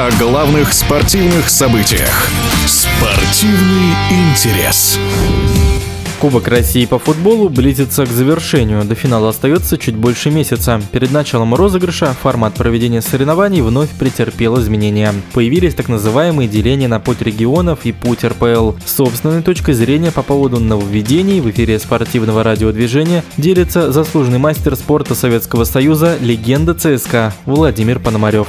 о главных спортивных событиях. Спортивный интерес. Кубок России по футболу близится к завершению. До финала остается чуть больше месяца. Перед началом розыгрыша формат проведения соревнований вновь претерпел изменения. Появились так называемые деления на путь регионов и путь РПЛ. Собственной точкой зрения по поводу нововведений в эфире спортивного радиодвижения делится заслуженный мастер спорта Советского Союза, легенда ЦСКА Владимир Пономарев.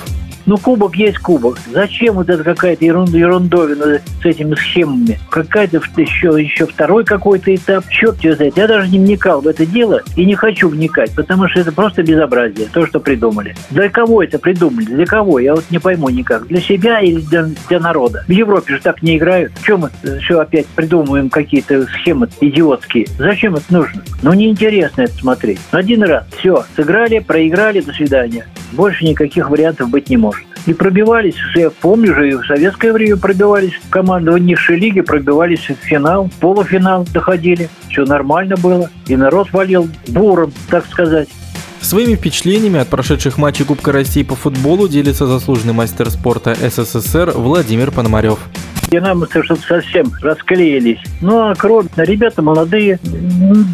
Ну, кубок есть кубок. Зачем вот это какая-то ерунда, ерундовина с этими схемами? Какая-то еще, еще второй какой-то этап. Черт его знает. Я даже не вникал в это дело и не хочу вникать, потому что это просто безобразие, то, что придумали. Для кого это придумали? Для кого? Я вот не пойму никак. Для себя или для, для народа? В Европе же так не играют. Чем мы все опять придумываем какие-то схемы идиотские? Зачем это нужно? Ну, неинтересно это смотреть. Один раз, все, сыграли, проиграли, до свидания. Больше никаких вариантов быть не может. И пробивались, я помню же, и в советское время пробивались в низшей лиге, пробивались в финал, в полуфинал доходили. Все нормально было. И народ валил буром, так сказать. Своими впечатлениями от прошедших матчей Кубка России по футболу делится заслуженный мастер спорта СССР Владимир Пономарев динамовцы что-то совсем расклеились. Ну, а кроме, ребята молодые,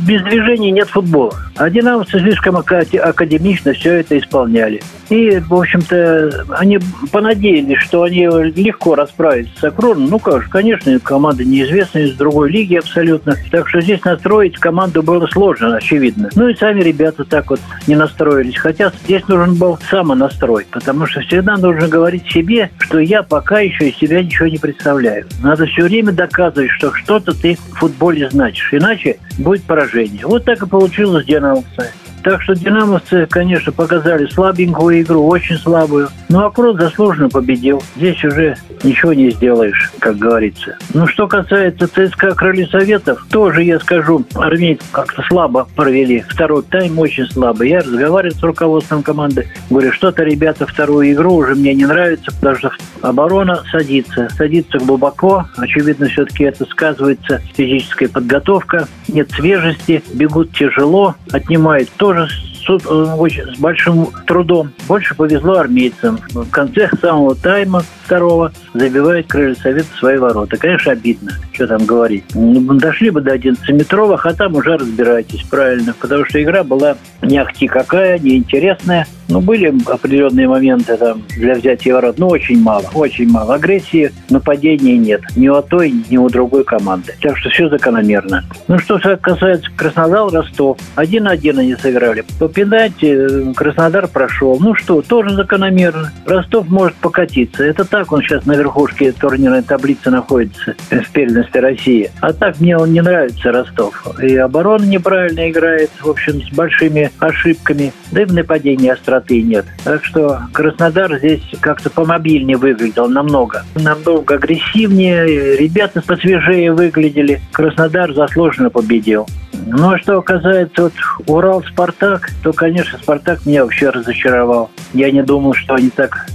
без движения нет футбола. А динамовцы слишком академично все это исполняли. И, в общем-то, они понадеялись, что они легко расправятся с Акроном. Ну, конечно, команда неизвестная, из другой лиги абсолютно. Так что здесь настроить команду было сложно, очевидно. Ну и сами ребята так вот не настроились. Хотя здесь нужен был самонастрой, потому что всегда нужно говорить себе, что я пока еще из себя ничего не представляю. Надо все время доказывать, что что-то ты в футболе значишь. Иначе будет поражение. Вот так и получилось с Динамовцами. Так что динамовцы, конечно, показали слабенькую игру, очень слабую. Но Акрот заслуженно победил. Здесь уже ничего не сделаешь, как говорится. Ну, что касается ЦСКА Крылья Советов, тоже я скажу, армейцы как-то слабо провели. Второй тайм очень слабо. Я разговаривал с руководством команды. Говорю, что-то, ребята, вторую игру уже мне не нравится, потому что оборона садится. Садится глубоко. Очевидно, все-таки это сказывается физическая подготовка. Нет свежести, бегут тяжело, отнимают тоже тоже с, с большим трудом. Больше повезло армейцам. В конце самого тайма второго забивает крылья Совета свои ворота. Конечно, обидно, что там говорить. Ну, дошли бы до 11-метровых, а там уже разбирайтесь правильно. Потому что игра была не ахти какая, неинтересная. Ну, были определенные моменты там для взятия ворот, но очень мало, очень мало. Агрессии, нападений нет. Ни у той, ни у другой команды. Так что все закономерно. Ну, что касается Краснодар, Ростов. Один-один они сыграли. По пенальти э, Краснодар прошел. Ну что, тоже закономерно. Ростов может покатиться. Это так он сейчас на верхушке турнирной таблицы находится в первенстве России. А так мне он не нравится, Ростов. И оборона неправильно играет, в общем, с большими ошибками. Да и в нападении остро высоты нет. Так что Краснодар здесь как-то помобильнее выглядел намного. Намного агрессивнее, ребята посвежее выглядели. Краснодар заслуженно победил. Ну, а что касается вот Урал-Спартак, то, конечно, Спартак меня вообще разочаровал. Я не думал, что они так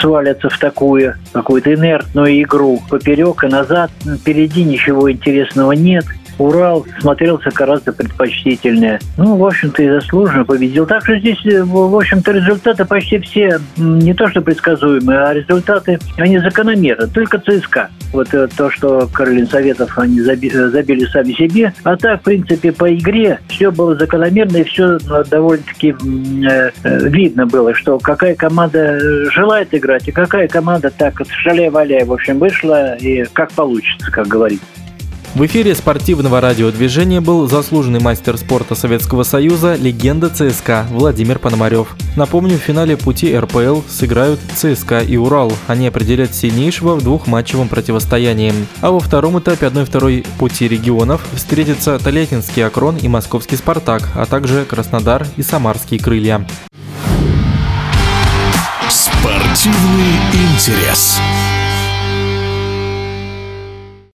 свалятся в такую какую-то инертную игру поперек и назад. Впереди ничего интересного нет. Урал смотрелся гораздо предпочтительнее. Ну, в общем-то, и заслуженно победил. Так что здесь, э, в общем-то, результаты почти все не то что предсказуемые, а результаты, они закономерны. Только ЦСКА. Вот э, то, что Каролин Советов они забили, э, забили сами себе. А так, в принципе, по игре все было закономерно, и все довольно-таки видно было, что какая команда желает играть, и какая команда так вот шаля-валяя, в общем, вышла, и как получится, как говорится. В эфире спортивного радиодвижения был заслуженный мастер спорта Советского Союза, легенда ЦСКА Владимир Пономарев. Напомню, в финале пути РПЛ сыграют ЦСКА и Урал. Они определят сильнейшего в двухматчевом противостоянии. А во втором этапе 1-2 пути регионов встретятся Тольяттинский Акрон и Московский Спартак, а также Краснодар и Самарские крылья. Спортивный интерес.